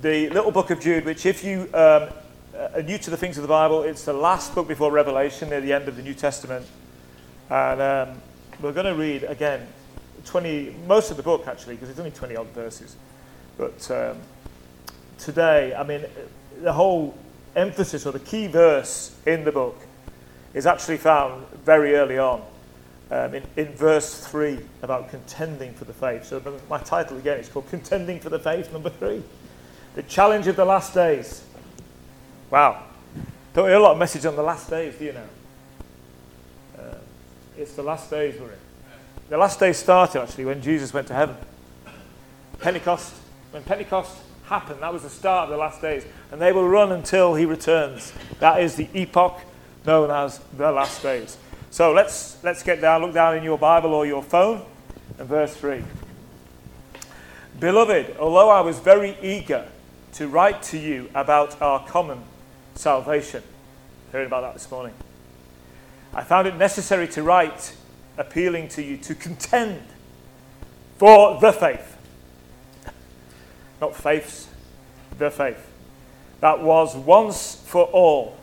the little book of Jude, which, if you um, are new to the things of the Bible, it's the last book before Revelation, near the end of the New Testament. And um, we're going to read again 20, most of the book actually, because it's only 20 odd verses. But um, today, I mean, the whole emphasis or the key verse in the book is actually found very early on um, in, in verse 3 about contending for the faith. So my title again is called Contending for the Faith, number 3. The challenge of the last days. Wow. Don't hear a lot of message on the last days, do you know? Uh, it's the last days we're in. The last days started actually when Jesus went to heaven. Pentecost, when Pentecost happened, that was the start of the last days. And they will run until he returns. That is the epoch known as the last days. So let's, let's get down, look down in your Bible or your phone, and verse 3. Beloved, although I was very eager to write to you about our common salvation, heard about that this morning, I found it necessary to write appealing to you to contend for the faith. Not faiths, the faith. That was once for all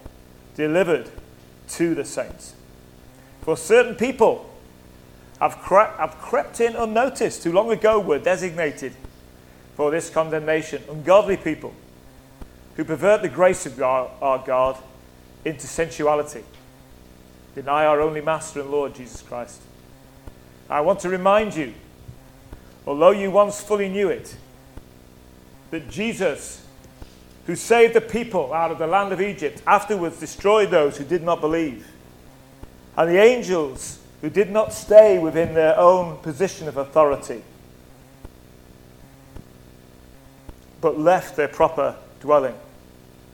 delivered to the saints. For certain people have, cre- have crept in unnoticed who long ago were designated for this condemnation. Ungodly people who pervert the grace of our, our God into sensuality, deny our only Master and Lord Jesus Christ. I want to remind you, although you once fully knew it, that Jesus, who saved the people out of the land of Egypt, afterwards destroyed those who did not believe and the angels who did not stay within their own position of authority, but left their proper dwelling.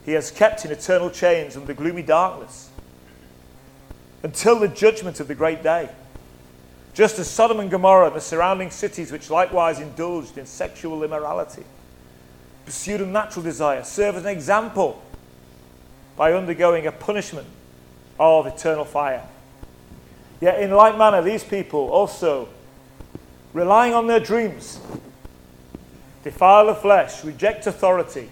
He has kept in eternal chains under gloomy darkness until the judgment of the great day. Just as Sodom and Gomorrah and the surrounding cities, which likewise indulged in sexual immorality, pursued a natural desire, serve as an example by undergoing a punishment of eternal fire. Yet, in like manner, these people also, relying on their dreams, defile the flesh, reject authority,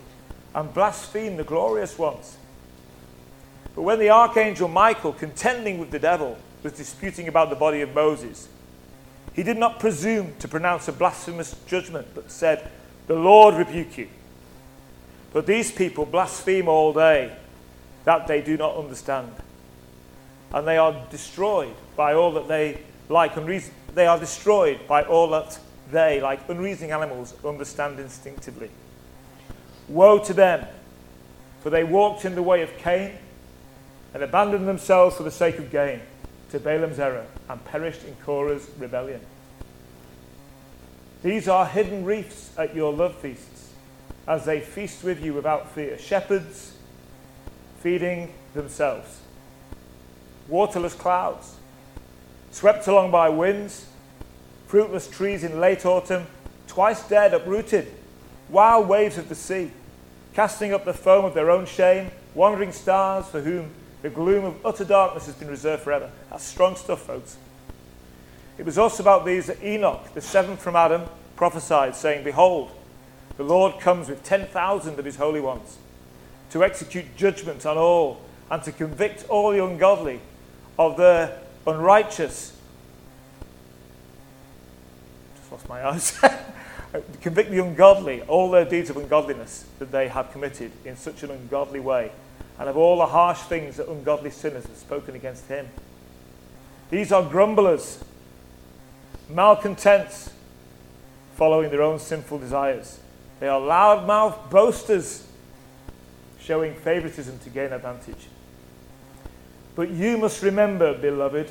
and blaspheme the glorious ones. But when the archangel Michael, contending with the devil, was disputing about the body of Moses, he did not presume to pronounce a blasphemous judgment, but said, The Lord rebuke you. But these people blaspheme all day, that they do not understand and they are destroyed by all that they like unreason. They are destroyed by all that they, like unreasoning animals, understand instinctively. Woe to them, for they walked in the way of Cain and abandoned themselves for the sake of gain to Balaam's error and perished in Korah's rebellion. These are hidden reefs at your love feasts as they feast with you without fear. Shepherds feeding themselves waterless clouds, swept along by winds, fruitless trees in late autumn, twice dead, uprooted, wild waves of the sea, casting up the foam of their own shame, wandering stars for whom the gloom of utter darkness has been reserved forever. That's strong stuff, folks. It was also about these that Enoch, the seventh from Adam, prophesied, saying, Behold, the Lord comes with 10,000 of his holy ones to execute judgment on all and to convict all the ungodly of their unrighteous. My eyes. Convict the ungodly, all their deeds of ungodliness that they have committed in such an ungodly way, and of all the harsh things that ungodly sinners have spoken against him. These are grumblers, malcontents, following their own sinful desires. They are loud-mouthed boasters, showing favoritism to gain advantage. But you must remember, beloved,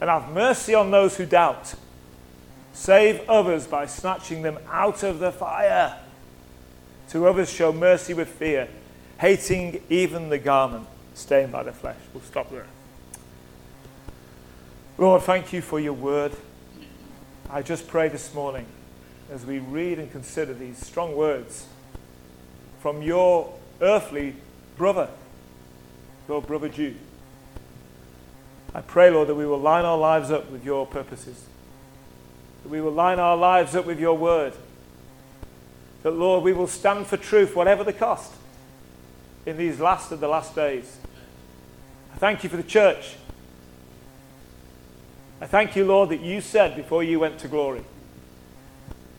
And have mercy on those who doubt. Save others by snatching them out of the fire. To others, show mercy with fear, hating even the garment stained by the flesh. We'll stop there. Lord, thank you for your word. I just pray this morning as we read and consider these strong words from your earthly brother, your brother Jude. I pray, Lord, that we will line our lives up with your purposes, that we will line our lives up with your word, that, Lord, we will stand for truth, whatever the cost, in these last of the last days. I thank you for the church. I thank you, Lord, that you said before you went to glory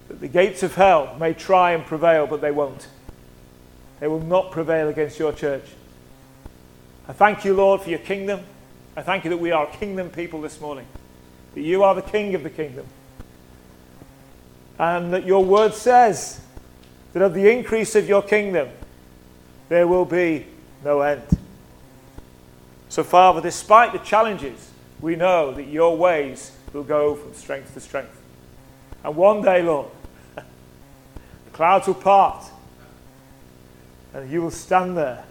that the gates of hell may try and prevail, but they won't. They will not prevail against your church. I thank you, Lord, for your kingdom. I thank you that we are kingdom people this morning, that you are the king of the kingdom. And that your word says that of the increase of your kingdom, there will be no end. So, Father, despite the challenges, we know that your ways will go from strength to strength. And one day, Lord, the clouds will part, and you will stand there,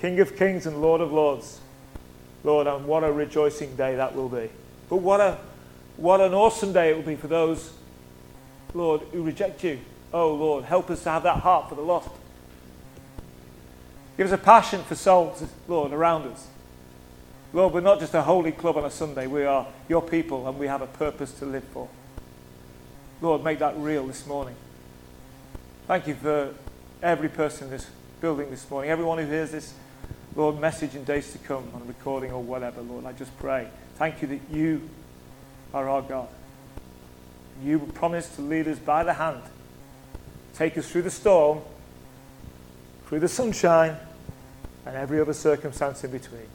King of kings and Lord of lords Lord, and what a rejoicing day that will be. But what, a, what an awesome day it will be for those, Lord, who reject you. Oh, Lord, help us to have that heart for the lost. Give us a passion for souls, Lord, around us. Lord, we're not just a holy club on a Sunday. We are your people and we have a purpose to live for. Lord, make that real this morning. Thank you for every person in this building this morning, everyone who hears this Lord, message in days to come on recording or whatever, Lord, I just pray. Thank you that you are our God. You promised to lead us by the hand, take us through the storm, through the sunshine, and every other circumstance in between.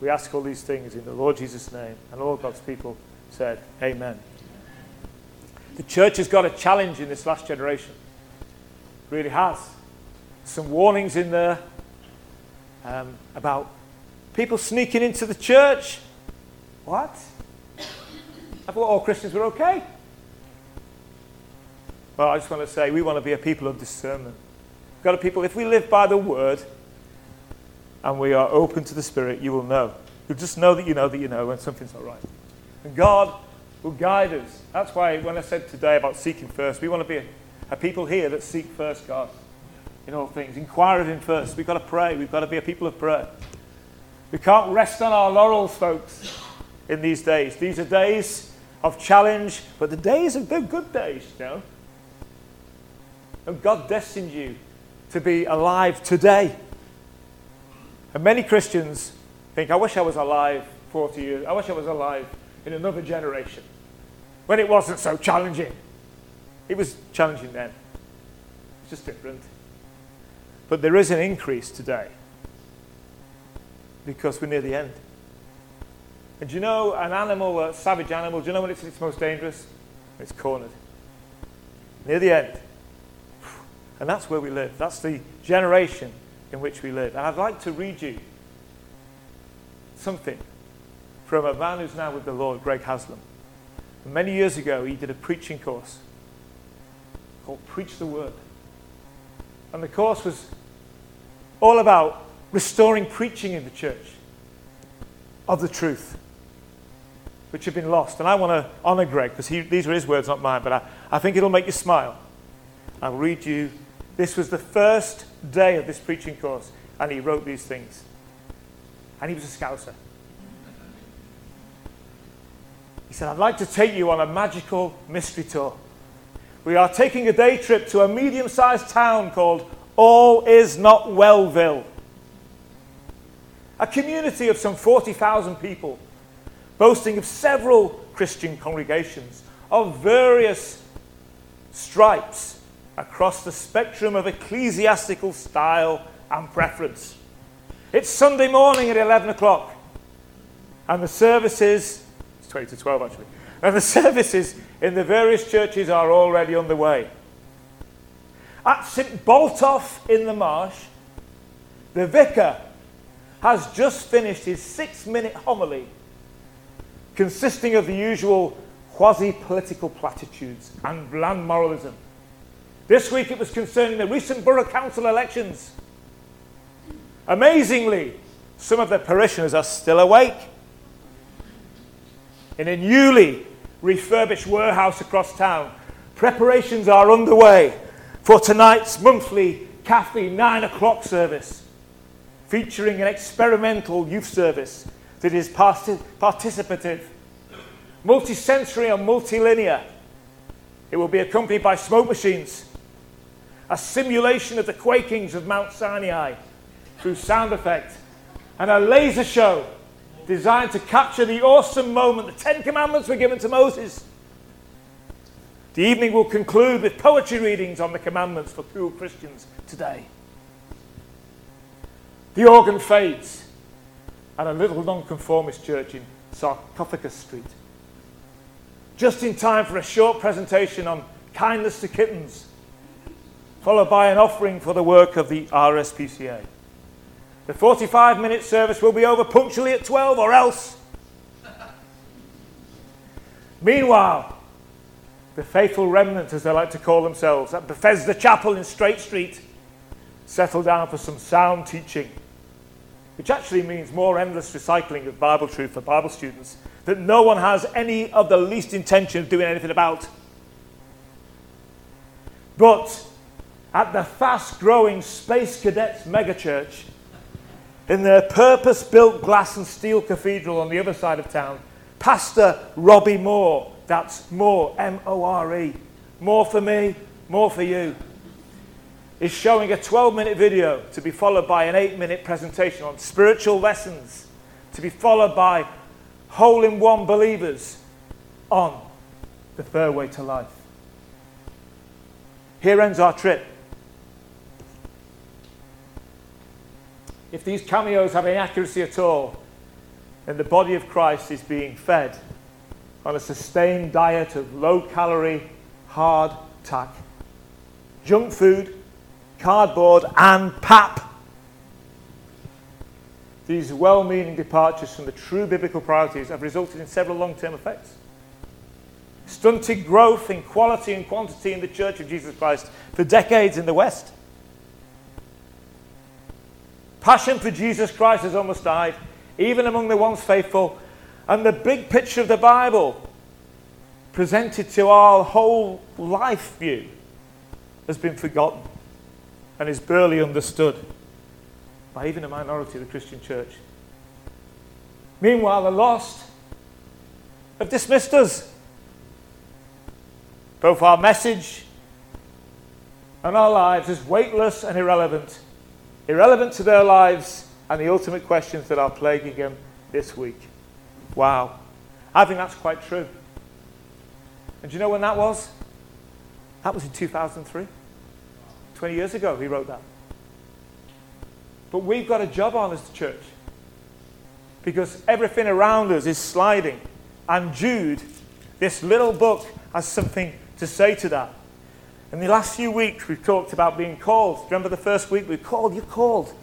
We ask all these things in the Lord Jesus' name. And all God's people said, Amen. The church has got a challenge in this last generation. It really has. Some warnings in there um, about people sneaking into the church. What? I thought all Christians were okay. Well, I just want to say we want to be a people of discernment. We've got a people, if we live by the word and we are open to the Spirit, you will know. You'll just know that you know that you know when something's not right. And God will guide us. That's why when I said today about seeking first, we want to be a, a people here that seek first God in all things. Inquire of Him first. We've got to pray. We've got to be a people of prayer. We can't rest on our laurels, folks, in these days. These are days of challenge, but the days are they're good days, you know. And God destined you to be alive today. And many Christians think, I wish I was alive 40 years. I wish I was alive in another generation when it wasn't so challenging. It was challenging then. It's just different. But there is an increase today because we're near the end. And do you know an animal, a savage animal, do you know when it's its most dangerous? It's cornered. Near the end. And that's where we live. That's the generation in which we live. And I'd like to read you something from a man who's now with the Lord, Greg Haslam. Many years ago, he did a preaching course called Preach the Word. And the course was all about restoring preaching in the church of the truth, which had been lost. And I want to honor Greg because these are his words, not mine, but I, I think it'll make you smile. I'll read you. This was the first day of this preaching course, and he wrote these things. And he was a scouser. He said, I'd like to take you on a magical mystery tour. We are taking a day trip to a medium sized town called all is not Wellville. A community of some 40,000 people, boasting of several Christian congregations of various stripes across the spectrum of ecclesiastical style and preference. It's Sunday morning at 11 o'clock, and the services, it's 20 to 12 actually, and the services in the various churches are already underway. At St. Botolph in the Marsh, the vicar has just finished his six minute homily consisting of the usual quasi political platitudes and bland moralism. This week it was concerning the recent borough council elections. Amazingly, some of the parishioners are still awake. In a newly refurbished warehouse across town, preparations are underway for tonight's monthly Cafe 9 o'clock service, featuring an experimental youth service that is participative, multisensory and multilinear. It will be accompanied by smoke machines, a simulation of the quakings of Mount Sinai through sound effect, and a laser show designed to capture the awesome moment the Ten Commandments were given to Moses. The evening will conclude with poetry readings on the commandments for cool Christians today. The organ fades at a little nonconformist church in Sarcophagus Street. Just in time for a short presentation on kindness to kittens, followed by an offering for the work of the RSPCA. The 45 minute service will be over punctually at 12 or else. Meanwhile, the faithful remnant, as they like to call themselves, at Bethesda Chapel in Straight Street, settle down for some sound teaching, which actually means more endless recycling of Bible truth for Bible students that no one has any of the least intention of doing anything about. But at the fast growing Space Cadets megachurch, in their purpose built glass and steel cathedral on the other side of town, Pastor Robbie Moore, that's More, M O R E, more for me, more for you, is showing a 12 minute video to be followed by an 8 minute presentation on spiritual lessons, to be followed by hole in one believers on the third way to life. Here ends our trip. if these cameos have any accuracy at all, then the body of Christ is being fed on a sustained diet of low calorie, hard tack, junk food, cardboard, and pap. These well meaning departures from the true biblical priorities have resulted in several long term effects. Stunted growth in quality and quantity in the Church of Jesus Christ for decades in the West Passion for Jesus Christ has almost died, even among the once faithful. And the big picture of the Bible, presented to our whole life view, has been forgotten and is barely understood by even a minority of the Christian church. Meanwhile, the lost have dismissed us. Both our message and our lives as weightless and irrelevant irrelevant to their lives and the ultimate questions that are plaguing them this week. Wow. I think that's quite true. And do you know when that was? That was in 2003. 20 years ago, he wrote that. But we've got a job on as the church because everything around us is sliding. And Jude, this little book, has something to say to that. In the last few weeks, we've talked about being called. Remember the first week we called? You're called.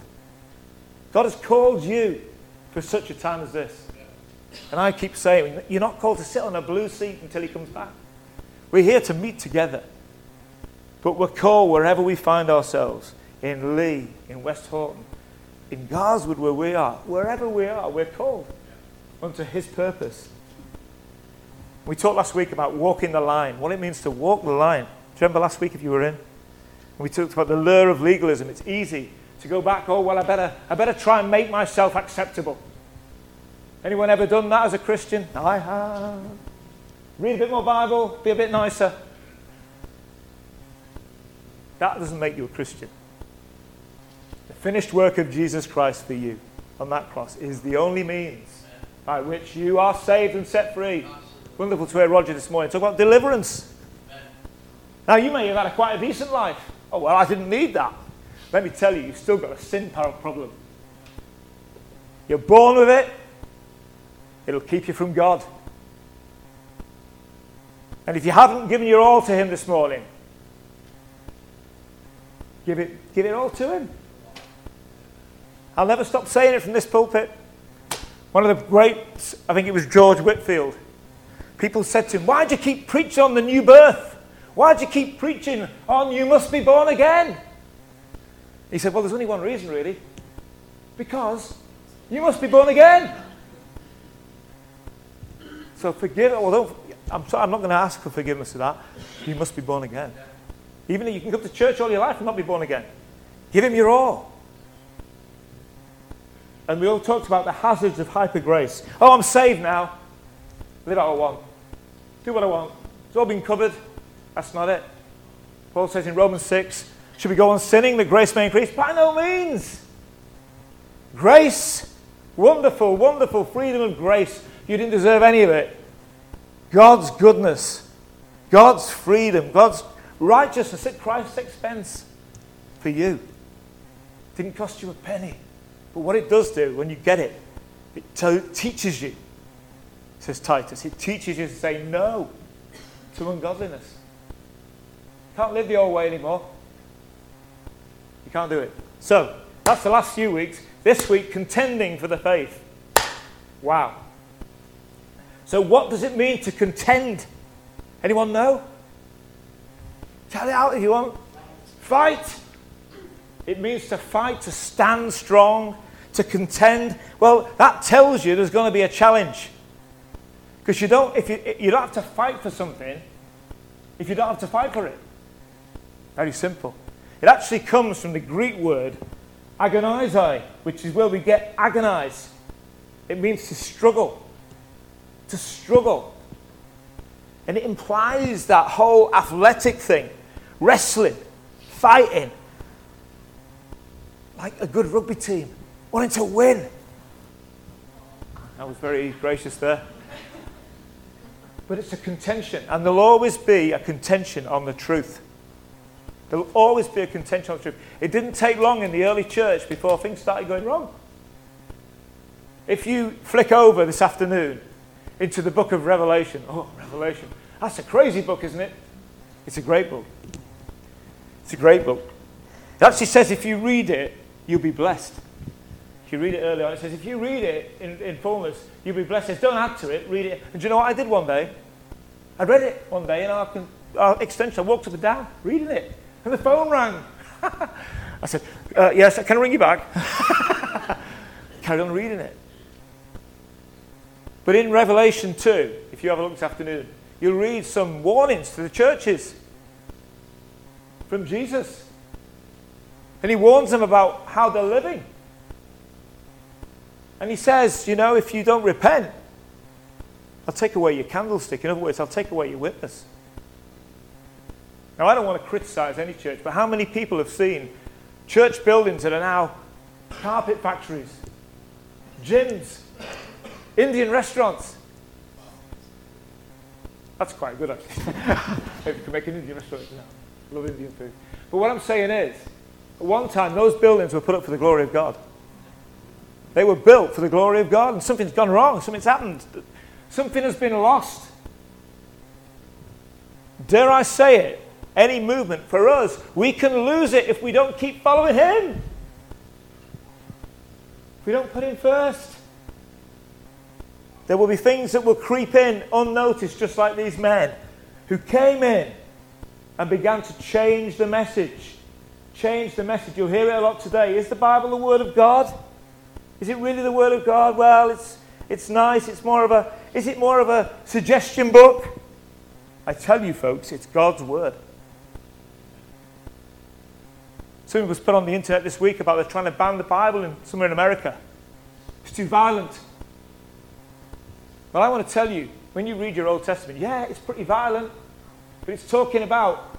God has called you for such a time as this. And I keep saying, you're not called to sit on a blue seat until He comes back. We're here to meet together. But we're called wherever we find ourselves in Leigh, in Westhoughton, in Garswood, where we are, wherever we are, we're called unto His purpose. We talked last week about walking the line, what it means to walk the line Do you remember last week if you were in? We talked about the lure of legalism. It's easy to go back, oh, well, I better, I better try and make myself acceptable. Anyone ever done that as a Christian? I have. Read a bit more Bible, be a bit nicer. That doesn't make you a Christian. The finished work of Jesus Christ for you on that cross is the only means by which you are saved and set free. Wonderful to hear Roger this morning talk about deliverance. Now, you may have had a quite a decent life. Oh, well, I didn't need that. Let me tell you, you've still got a sin problem. You're born with it, it'll keep you from God. And if you haven't given your all to Him this morning, give it, give it all to Him. I'll never stop saying it from this pulpit. One of the great, I think it was George Whitefield, people said to him, Why do you keep preaching on the new birth? Why do you keep preaching on you must be born again? He said, Well, there's only one reason, really. Because you must be born again. So forgive, don't, I'm, sorry, I'm not going to ask for forgiveness for that. You must be born again. Even if you can come to church all your life and not be born again. Give him your all. And we all talked about the hazards of hyper grace. Oh, I'm saved now. Live how I want. Do what I want. It's all been covered. That's not it. Paul says in Romans 6 should we go on sinning that grace may increase? By no means. Grace, wonderful, wonderful freedom of grace. You didn't deserve any of it. God's goodness, God's freedom, God's righteousness at Christ's expense for you. Didn't cost you a penny. But what it does do when you get it, it to- teaches you, says Titus, it teaches you to say no to ungodliness. Can't live the old way anymore. You can't do it. So, that's the last few weeks. This week, contending for the faith. Wow. So, what does it mean to contend? Anyone know? Tell it out if you want. Fight. It means to fight, to stand strong, to contend. Well, that tells you there's going to be a challenge. Because you don't, if you, you don't have to fight for something if you don't have to fight for it. Very simple. It actually comes from the Greek word agonizai, which is where we get agonize. It means to struggle. To struggle. And it implies that whole athletic thing wrestling, fighting, like a good rugby team, wanting to win. That was very gracious there. But it's a contention, and there'll always be a contention on the truth. There'll always be a contention on the truth. It didn't take long in the early church before things started going wrong. If you flick over this afternoon into the book of Revelation, oh, Revelation, that's a crazy book, isn't it? It's a great book. It's a great book. It actually says if you read it, you'll be blessed. If you read it early on, it says if you read it in, in fullness, you'll be blessed. It says don't add to it, read it. And do you know what I did one day? I read it one day in our, our extension. I walked up and down reading it. And the phone rang. I said, uh, Yes, I can ring you back? Carry on reading it. But in Revelation 2, if you have a look this afternoon, you'll read some warnings to the churches from Jesus. And he warns them about how they're living. And he says, you know, if you don't repent, I'll take away your candlestick. In other words, I'll take away your witness. Now, I don't want to criticize any church, but how many people have seen church buildings that are now carpet factories, gyms, Indian restaurants? That's quite good, actually. Maybe you can make an Indian restaurant. No, love Indian food. But what I'm saying is, at one time, those buildings were put up for the glory of God. They were built for the glory of God, and something's gone wrong. Something's happened. Something has been lost. Dare I say it? any movement. For us, we can lose it if we don't keep following Him. If we don't put Him first. There will be things that will creep in unnoticed, just like these men who came in and began to change the message. Change the message. You'll hear it a lot today. Is the Bible the Word of God? Is it really the Word of God? Well, it's, it's nice. It's more of a, is it more of a suggestion book? I tell you, folks, it's God's Word. Something was put on the internet this week about they're trying to ban the Bible in, somewhere in America. It's too violent. Well, I want to tell you, when you read your Old Testament, yeah, it's pretty violent, but it's talking about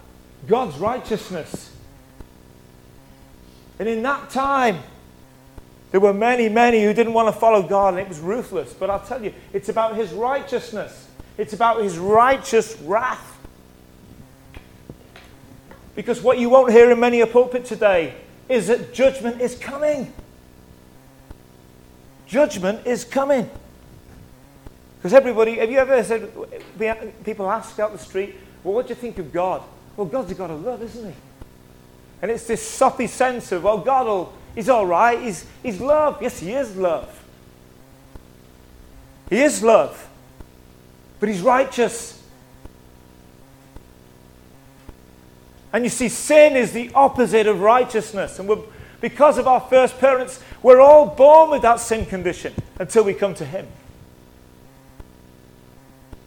God's righteousness. And in that time, there were many, many who didn't want to follow God, and it was ruthless. But I'll tell you, it's about His righteousness, it's about His righteous wrath. Because what you won't hear in many a pulpit today is that judgment is coming. Judgment is coming. Because everybody, have you ever said, people ask out the street, well, what do you think of God? Well, God's a God of love, isn't he? And it's this soppy sense of, well, God will, he's all right, he's, he's love. Yes, he is love. He is love. But he's righteous. And you see, sin is the opposite of righteousness. And because of our first parents, we're all born with that sin condition until we come to Him.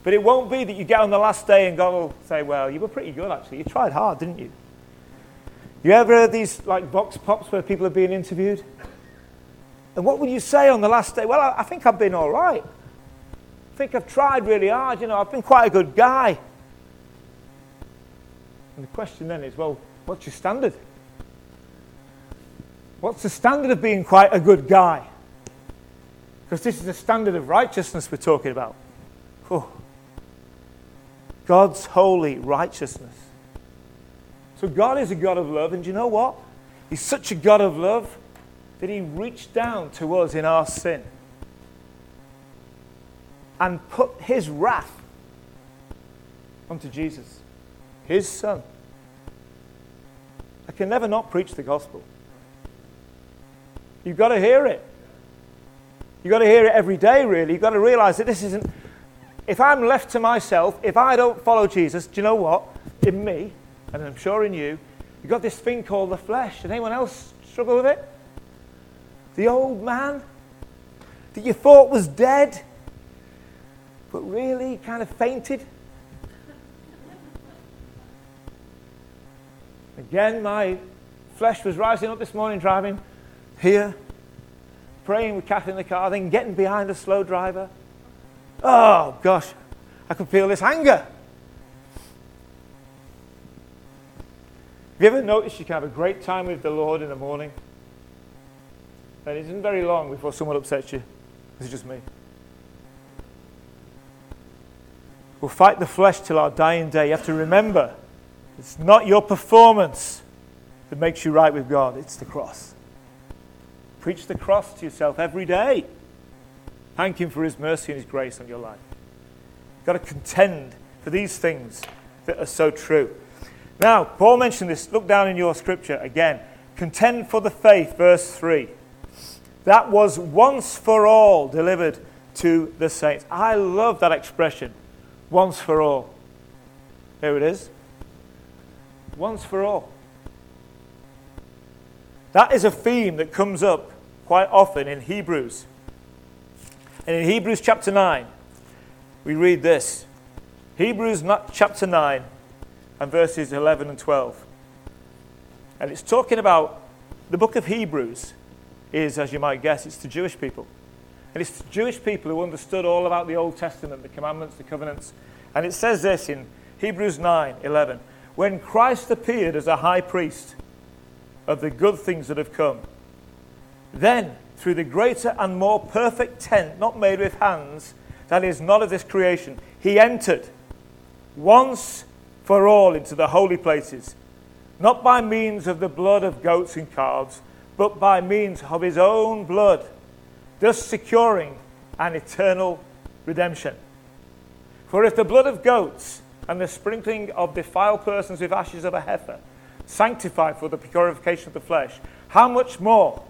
But it won't be that you get on the last day and God will oh, say, Well, you were pretty good actually. You tried hard, didn't you? You ever heard these like vox pops where people are being interviewed? And what will you say on the last day? Well, I, I think I've been all right. I think I've tried really hard. You know, I've been quite a good guy. And the question then is, well, what's your standard? What's the standard of being quite a good guy? Because this is the standard of righteousness we're talking about. God's holy righteousness. So God is a God of love, and you know what? He's such a God of love that He reached down to us in our sin and put His wrath onto Jesus, His Son. I can never not preach the gospel. You've got to hear it. You've got to hear it every day, really. You've got to realize that this isn't. If I'm left to myself, if I don't follow Jesus, do you know what? In me, and I'm sure in you, you've got this thing called the flesh. Does anyone else struggle with it? The old man that you thought was dead, but really kind of fainted. Again, my flesh was rising up this morning driving here, praying with Kathy in the car, then getting behind a slow driver. Oh, gosh, I can feel this anger. Have you ever noticed you can have a great time with the Lord in the morning? And it isn't very long before someone upsets you. It's just me. We'll fight the flesh till our dying day. You have to remember, it's not your performance that makes you right with God, it's the cross. Preach the cross to yourself every day. Thank Him for His mercy and His grace on your life. You've got to contend for these things that are so true. Now, Paul mentioned this. Look down in your scripture again. Contend for the faith, verse 3. That was once for all delivered to the saints. I love that expression. Once for all. Here it is. Once for all. That is a theme that comes up quite often in Hebrews. And in Hebrews chapter 9, we read this Hebrews chapter 9 and verses 11 and 12. And it's talking about the book of Hebrews is, as you might guess, it's to Jewish people. And it's to Jewish people who understood all about the Old Testament, the commandments, the covenants. And it says this in Hebrews 9 11. When Christ appeared as a high priest of the good things that have come, then through the greater and more perfect tent, not made with hands, that is not of this creation, he entered once for all into the holy places, not by means of the blood of goats and calves, but by means of his own blood, thus securing an eternal redemption. For if the blood of goats and the sprinkling of defiled persons with ashes of a heifer sanctify for the purification of the flesh, how much more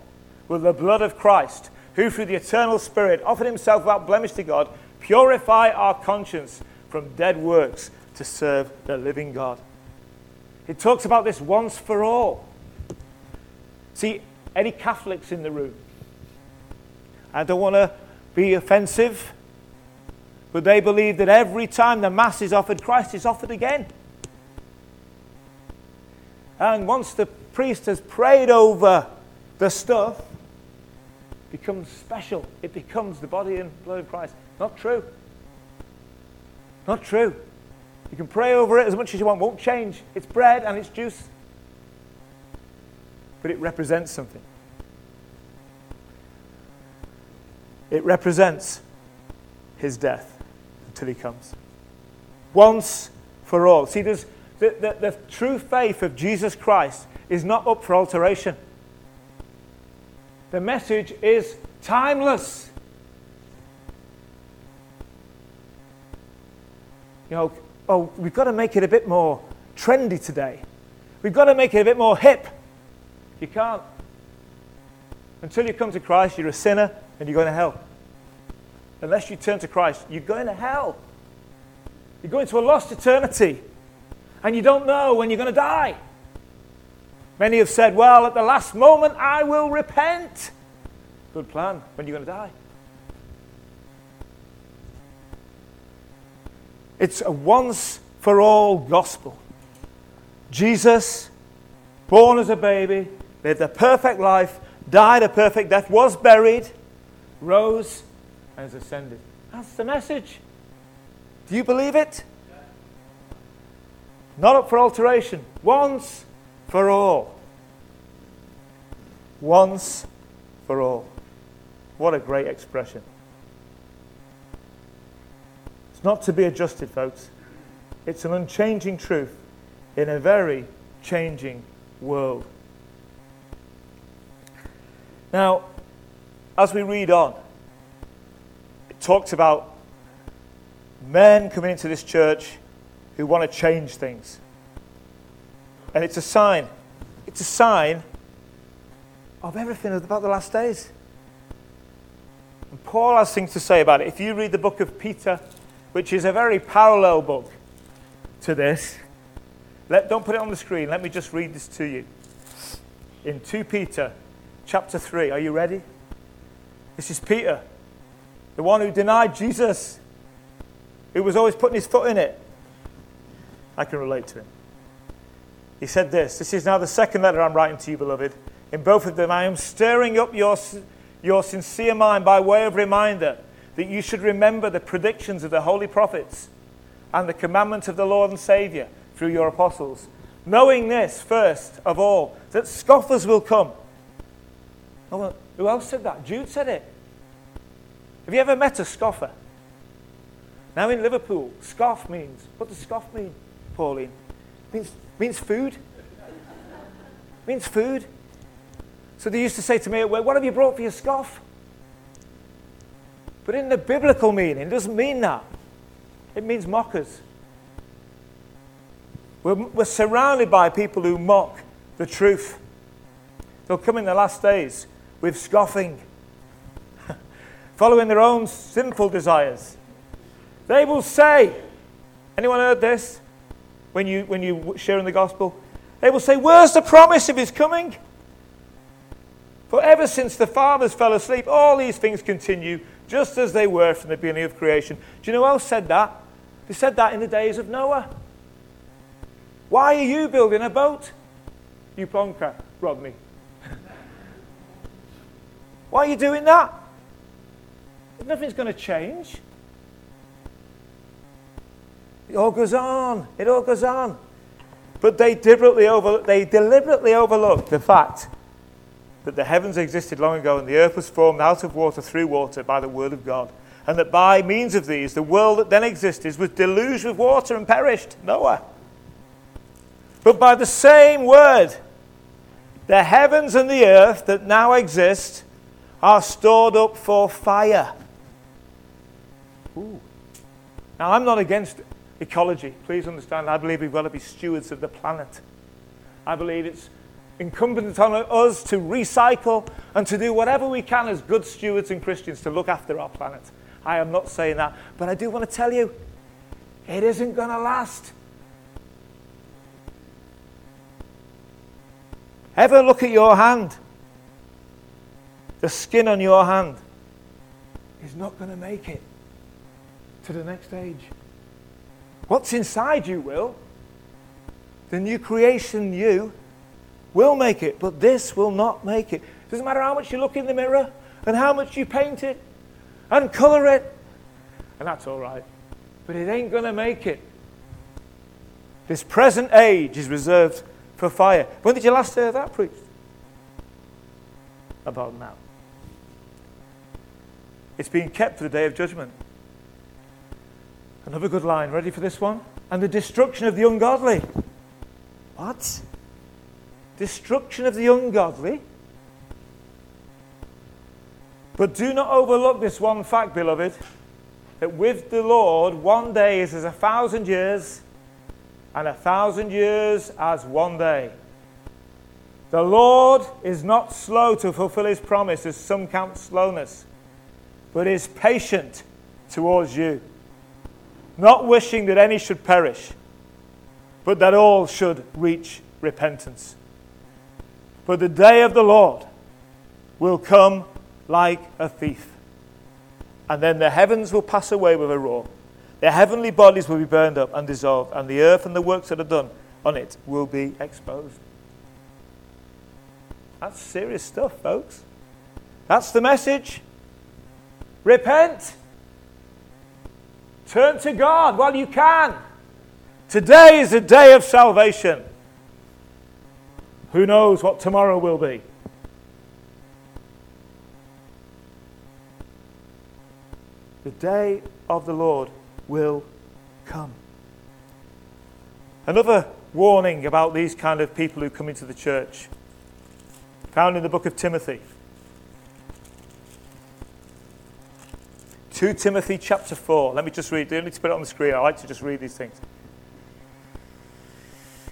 will the blood of Christ, who through the eternal Spirit offered himself without blemish to God, purify our conscience from dead works to serve the living God. It talks about this once for all. See, any Catholics in the room? I don't want to be offensive, but they believe that every time the Mass is offered, Christ is offered again. And once the priest has prayed over the stuff, becomes special. It becomes the body and blood of Christ. Not true. Not true. You can pray over it as much as you want, won't change. It's bread and it's juice. But it represents something. It represents his death until he comes. Once for all. See, there's, the, the, the true faith of Jesus Christ is not up for alteration. The message is timeless. You know, oh, we've got to make it a bit more trendy today. We've got to make it a bit more hip. You can't. Until you come to Christ, you're a sinner and you're going to hell. Unless you turn to Christ, you're going to hell. You're going to a lost eternity. And you don't know when you're going to die. Many have said, well, at the last moment, I will repent. Good plan. When are you going to die? It's a once for all gospel. Jesus, born as a baby, lived a perfect life, died a perfect death, was buried, rose, and has ascended. That's the message. Do you believe it? Not up for alteration. Once for all. Once for all. What a great expression. It's not to be adjusted, folks. It's an unchanging truth in a very changing world. Now, as we read on, it talks about men coming into this church who want to change things. And it's a sign. It's a sign of everything about the last days. And Paul has things to say about it. If you read the book of Peter, which is a very parallel book to this, let, don't put it on the screen. Let me just read this to you. In 2 Peter chapter 3. Are you ready? This is Peter, the one who denied Jesus, who was always putting his foot in it. I can relate to him. He said this This is now the second letter I'm writing to you, beloved. In both of them, I am stirring up your, your sincere mind by way of reminder that you should remember the predictions of the holy prophets and the commandment of the Lord and Savior through your apostles. Knowing this, first of all, that scoffers will come. Oh, who else said that? Jude said it. Have you ever met a scoffer? Now in Liverpool, scoff means, what does scoff mean, Pauline? It means, means food. Means food. So they used to say to me, what have you brought for your scoff? But in the biblical meaning, it doesn't mean that. It means mockers. We're, we're surrounded by people who mock the truth. They'll come in the last days with scoffing, following their own sinful desires. They will say, anyone heard this when you, when you sharing the gospel? They will say, Where's the promise of his coming? For ever since the fathers fell asleep, all these things continue just as they were from the beginning of creation. Do you know who else said that? They said that in the days of Noah. Why are you building a boat? You plonker, Rodney. Why are you doing that? Nothing's going to change. It all goes on. It all goes on. But they deliberately, over, they deliberately overlooked the fact that the heavens existed long ago and the earth was formed out of water through water by the word of God. And that by means of these, the world that then existed was deluged with water and perished. Noah. But by the same word, the heavens and the earth that now exist are stored up for fire. Ooh. Now, I'm not against ecology. Please understand, I believe we've got to be stewards of the planet. I believe it's incumbent on us to recycle and to do whatever we can as good stewards and Christians to look after our planet. I am not saying that, but I do want to tell you it isn't going to last. Ever look at your hand? the skin on your hand is not going to make it to the next stage. What's inside you will. The new creation you will make it, but this will not make it. Doesn't matter how much you look in the mirror and how much you paint it and color it, and that's all right. But it ain't going to make it. This present age is reserved for fire. When did you last hear that preached? About now. It's being kept for the day of judgment. Another good line. Ready for this one? And the destruction of the ungodly. What? Destruction of the ungodly? But do not overlook this one fact, beloved, that with the Lord, one day is as a thousand years, and a thousand years as one day. The Lord is not slow to fulfill his promise, as some count slowness but is patient towards you, not wishing that any should perish, but that all should reach repentance. For the day of the Lord will come like a thief. And then the heavens will pass away with a roar. Their heavenly bodies will be burned up and dissolved, and the earth and the works that are done on it will be exposed. That's serious stuff, folks. That's the message. Repent. Turn to God while you can. Today is a day of salvation. Who knows what tomorrow will be? The day of the Lord will come. Another warning about these kind of people who come into the church, found in the book of Timothy. 2 Timothy chapter 4. Let me just read. You need to put it on the screen. I like to just read these things.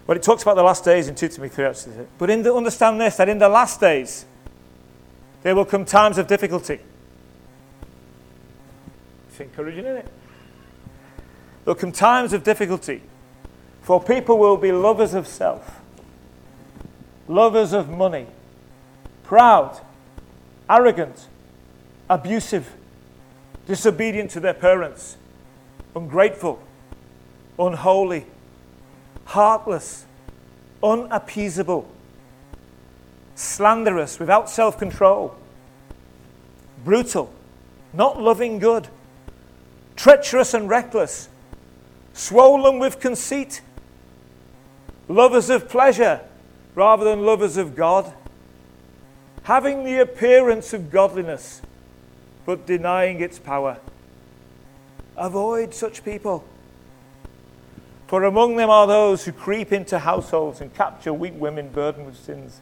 Well, it talks about the last days in 2 Timothy 3, actually. But in the, understand this, that in the last days, there will come times of difficulty. It's encouraging, isn't it? There'll come times of difficulty. For people will be lovers of self, lovers of money, proud, arrogant, abusive, disobedient to their parents, ungrateful, unholy, heartless, unappeasable, slanderous, without self control, brutal, not loving good, treacherous and reckless, swollen with conceit lovers of pleasure rather than lovers of God, having the appearance of godliness but denying its power. Avoid such people. For among them are those who creep into households and capture weak women burdened with sins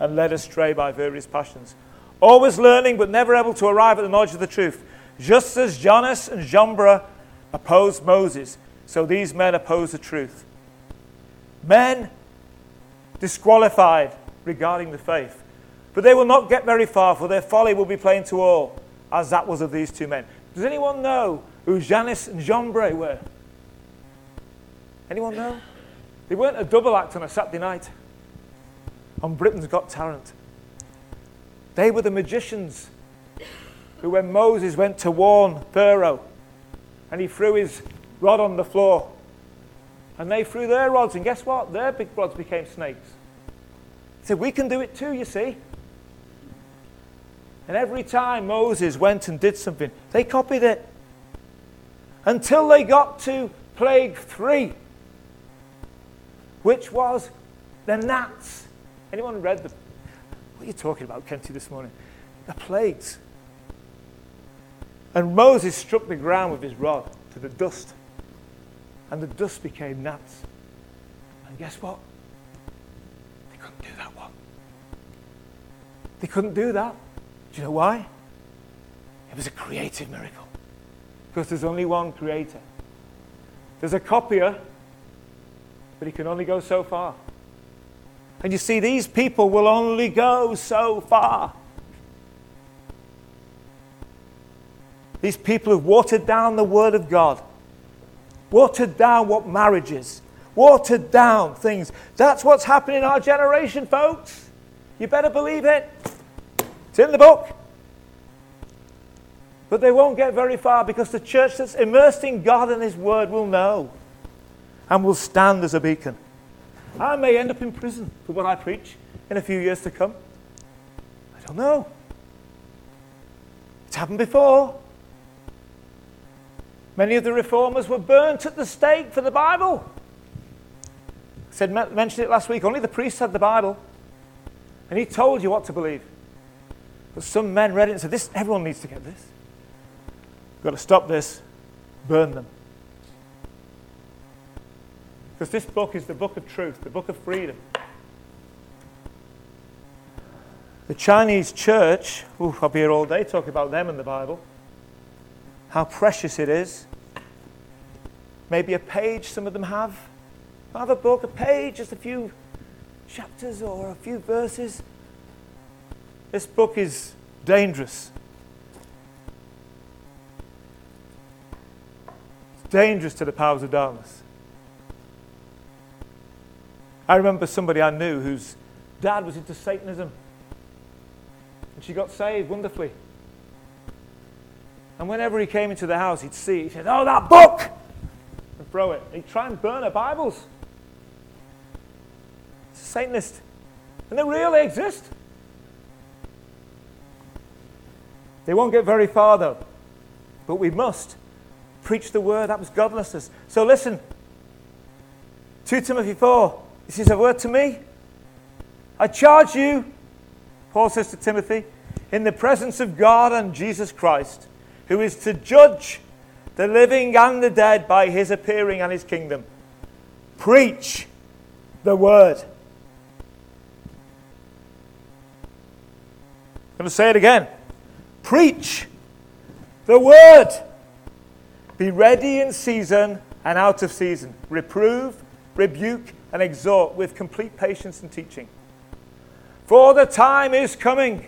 and led astray by various passions, always learning but never able to arrive at the knowledge of the truth. Just as Jannes and Jambres opposed Moses, so these men oppose the truth men disqualified regarding the faith. But they will not get very far, for their folly will be plain to all, as that was of these two men. Does anyone know who Jannes and Jambres were? Anyone know? They weren't a double act on a Saturday night on Britain's Got Talent. They were the magicians who, when Moses went to warn Pharaoh and he threw his rod on the floor, and they threw their rods, and guess what? Their big rods became snakes. He said, We can do it too, you see. And every time Moses went and did something, they copied it. Until they got to plague three, which was the gnats. Anyone read the. What are you talking about, Kenty, this morning? The plagues. And Moses struck the ground with his rod to the dust and the dust became gnats. And guess what? They couldn't do that one. They couldn't do that. Do you know why? It was a creative miracle. Because there's only one creator. There's a copier, but he can only go so far. And you see, these people will only go so far. These people have watered down the Word of God watered down what marriage is, watered down things. That's what's happening in our generation, folks. You better believe it. In the book. But they won't get very far because the church that's immersed in God and His Word will know and will stand as a beacon. I may end up in prison for what I preach in a few years to come. I don't know. It's happened before. Many of the reformers were burnt at the stake for the Bible. I said, mentioned it last week. Only the priests had the Bible. And he told you what to believe. But some men read it and said, this, everyone needs to get this. We've got to stop this, burn them. Because this book is the book of truth, the book of freedom. The Chinese church, ooh, I'll be here all day talking about them and the Bible how precious it is. Maybe a page, some of them have. Have a book, a page, just a few chapters or a few verses. This book is dangerous. It's dangerous to the powers of darkness. I remember somebody I knew whose dad was into Satanism. And she got saved wonderfully. And whenever he came into the house, he'd see, he said, Oh, that book! And throw it. He'd try and burn her Bibles. It's a Satanist. And they really exist. They won't get very far, though. But we must preach the word. That was godlessness. So listen. 2 Timothy 4. This is a word to me. I charge you, Paul says to Timothy, in the presence of God and Jesus Christ, who is to judge the living and the dead by his appearing and his kingdom. Preach the word. I'm going to say it again. Preach the word. Be ready in season and out of season. Reprove, rebuke, and exhort with complete patience and teaching. For the time is coming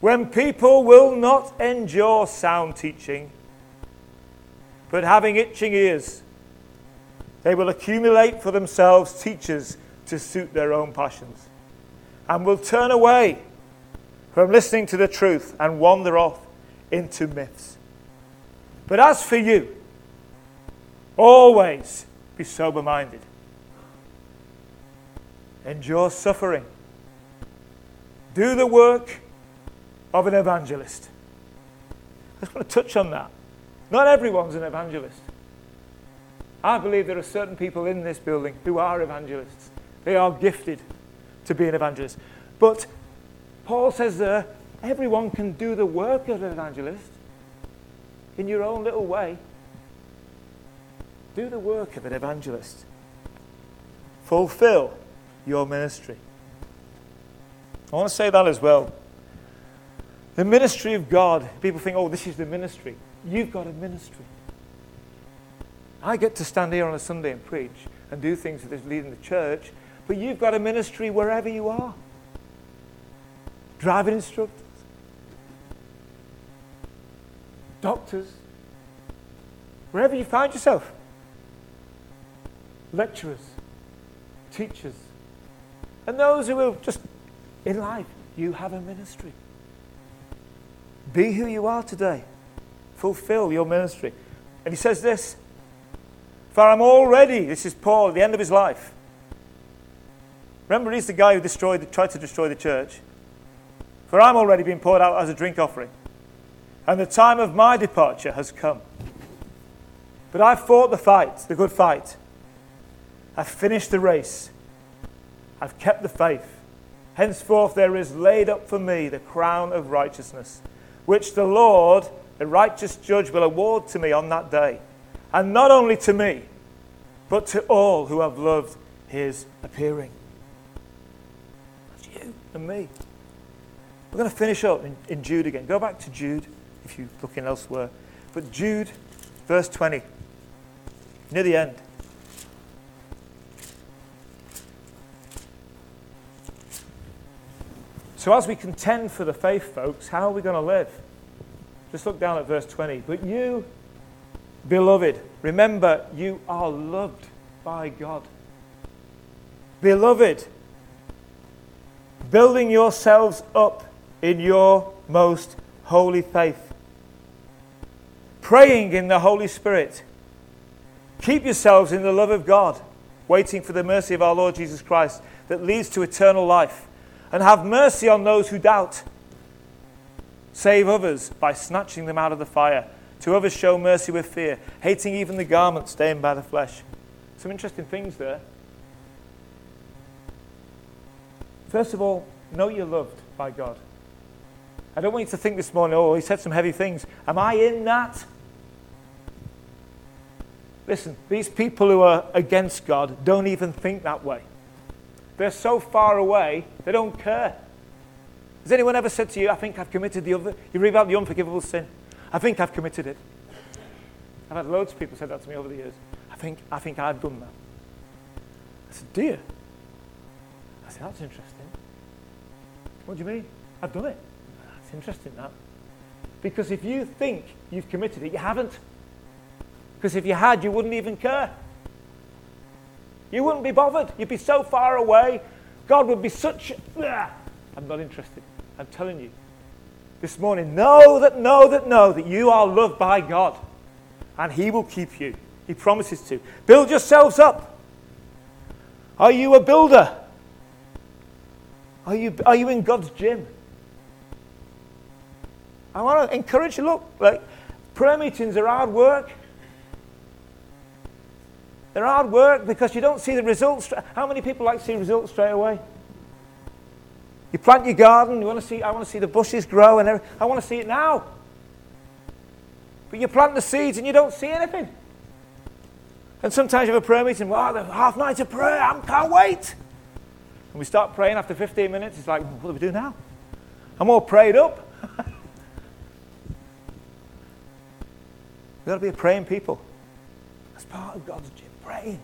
when people will not endure sound teaching, but having itching ears, they will accumulate for themselves teachers to suit their own passions, and will turn away from listening to the truth and wander off into myths. But as for you, always be sober minded, endure suffering, do the work of an evangelist. I just want to touch on that. Not everyone's an evangelist. I believe there are certain people in this building who are evangelists. They are gifted to be an evangelist. But Paul says there, everyone can do the work of an evangelist in your own little way. Do the work of an evangelist. Fulfill your ministry. I want to say that as well. The ministry of God, people think, oh, this is the ministry. You've got a ministry. I get to stand here on a Sunday and preach and do things that is leading the church, but you've got a ministry wherever you are. Driving instructors, doctors, wherever you find yourself, lecturers, teachers, and those who are just in life, you have a ministry. Be who you are today. Fulfill your ministry. And he says this For I'm already, this is Paul at the end of his life. Remember, he's the guy who destroyed, tried to destroy the church. For I'm already being poured out as a drink offering, and the time of my departure has come. But I've fought the fight, the good fight. I've finished the race. I've kept the faith. Henceforth, there is laid up for me the crown of righteousness which the Lord, the righteous judge, will award to me on that day. And not only to me, but to all who have loved his appearing. That's you and me. We're going to finish up in, in Jude again. Go back to Jude if you're looking elsewhere. But Jude, verse 20, near the end. So, as we contend for the faith, folks, how are we going to live? Just look down at verse 20. But you, beloved, remember you are loved by God. Beloved, building yourselves up in your most holy faith, praying in the Holy Spirit. Keep yourselves in the love of God, waiting for the mercy of our Lord Jesus Christ that leads to eternal life and have mercy on those who doubt. Save others by snatching them out of the fire. To others, show mercy with fear, hating even the garment stained by the flesh. Some interesting things there. First of all, know you're loved by God. I don't want you to think this morning, oh, he said some heavy things. Am I in that? Listen, these people who are against God don't even think that way. They're so far away, they don't care. Has anyone ever said to you, I think I've committed the other, you read about the unforgivable sin? I think I've committed it. I've had loads of people say that to me over the years. I think, I think I've done that. I said, dear. I said, that's interesting. What do you mean? I've done it. Interesting, that. Because if you think you've committed it, you haven't. Because if you had, you wouldn't even care. You wouldn't be bothered. You'd be so far away. God would be such. I'm not interested. I'm telling you. This morning, know that, know that, know that you are loved by God. And He will keep you. He promises to. Build yourselves up. Are you a builder? Are you, are you in God's gym? I want to encourage you. Look, like prayer meetings are hard work. They're hard work because you don't see the results. How many people like to see results straight away? You plant your garden, you want to see, I want to see the bushes grow, and. I want to see it now. But you plant the seeds and you don't see anything. And sometimes you have a prayer meeting, wow, the half night of prayer, I can't wait. And we start praying after 15 minutes, it's like, what do we do now? I'm all prayed up. We've got to be a praying people. That's part of God's gym, praying.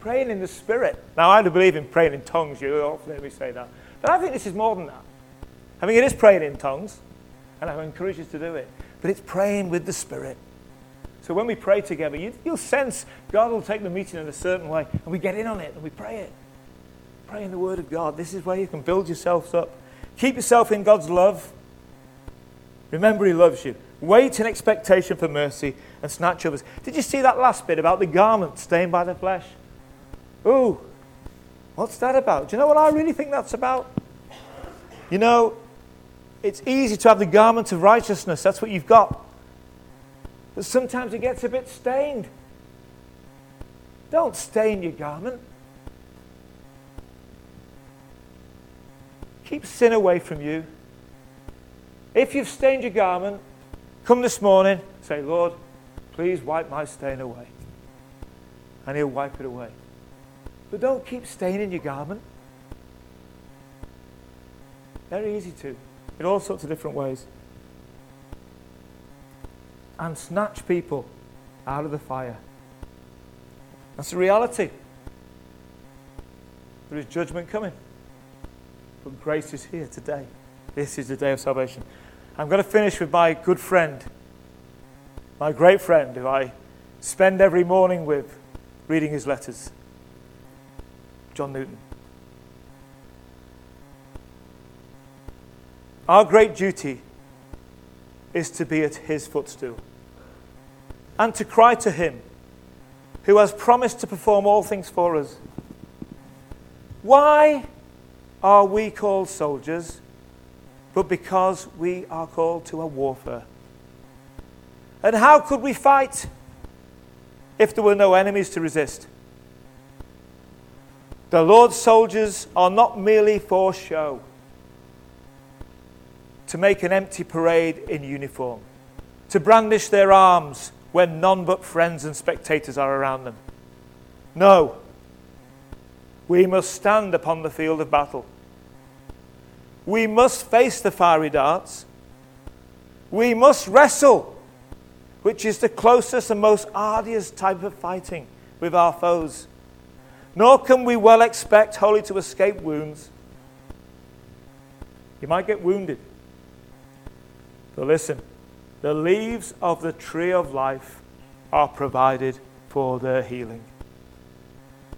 Praying in the Spirit. Now, I do believe in praying in tongues. You often hear me say that. But I think this is more than that. I mean, it is praying in tongues, and I encourage you to do it. But it's praying with the Spirit. So when we pray together, you, will sense God will take the meeting in a certain way, and we get in on it and we pray it. Pray in the Word of God. This is where you can build yourselves up. Keep yourself in God's love. Remember, He loves you. Wait in expectation for mercy and snatch others. Did you see that last bit about the garment stained by the flesh? Ooh, what's that about? Do you know what I really think that's about? You know, it's easy to have the garment of righteousness, that's what you've got. But sometimes it gets a bit stained. Don't stain your garment. Keep sin away from you. If you've stained your garment, come this morning, say, Lord, please wipe my stain away. And He'll wipe it away. But don't keep staining your garment. Very easy to, in all sorts of different ways and snatch people out of the fire. That's the reality. There is judgment coming. But grace is here today. This is the day of salvation. I'm going to finish with my good friend, my great friend, who I spend every morning with reading his letters, John Newton. Our great duty is to be at his footstool and to cry to him who has promised to perform all things for us. Why are we called soldiers? But because we are called to a warfare. And how could we fight if there were no enemies to resist? The Lord's soldiers are not merely for show, to make an empty parade in uniform, to brandish their arms when none but friends and spectators are around them. No. We must stand upon the field of battle. We must face the fiery darts. We must wrestle, which is the closest and most arduous type of fighting with our foes. Nor can we well expect wholly to escape wounds. You might get wounded. But listen, the leaves of the tree of life are provided for their healing.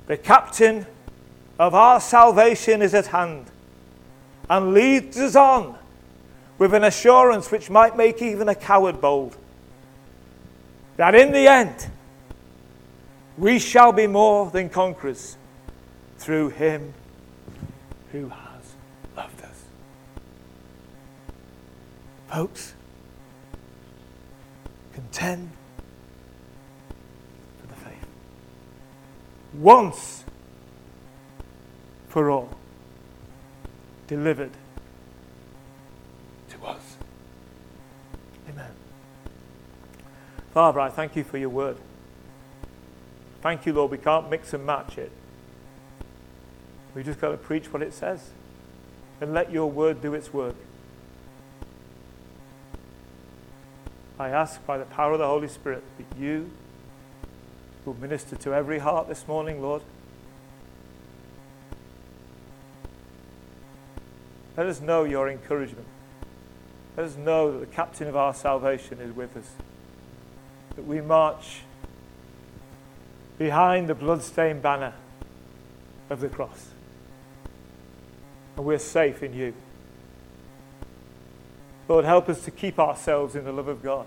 The captain of our salvation is at hand and leads us on with an assurance which might make even a coward bold that in the end we shall be more than conquerors through him who has loved us. Folks, contend for the faith. Once for all, delivered to us. Amen. Father, I thank you for your word. Thank you, Lord. We can't mix and match it. We just got to preach what it says and let your word do its work. I ask by the power of the Holy Spirit that you will minister to every heart this morning, Lord. Let us know your encouragement. Let us know that the captain of our salvation is with us. That we march behind the bloodstained banner of the cross. And we're safe in you. Lord, help us to keep ourselves in the love of God.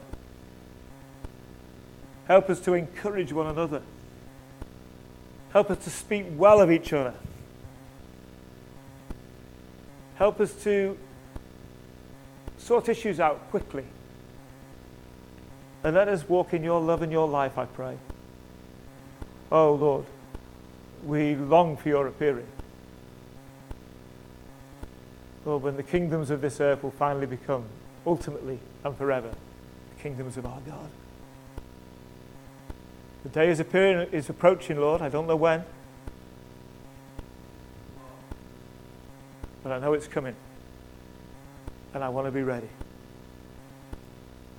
Help us to encourage one another. Help us to speak well of each other. Help us to sort issues out quickly. And let us walk in your love and your life, I pray. Oh, Lord, we long for your appearing. Lord, when the kingdoms of this earth will finally become, ultimately and forever, the kingdoms of our God. The day is, appearing, is approaching, Lord. I don't know when. But I know it's coming. And I want to be ready.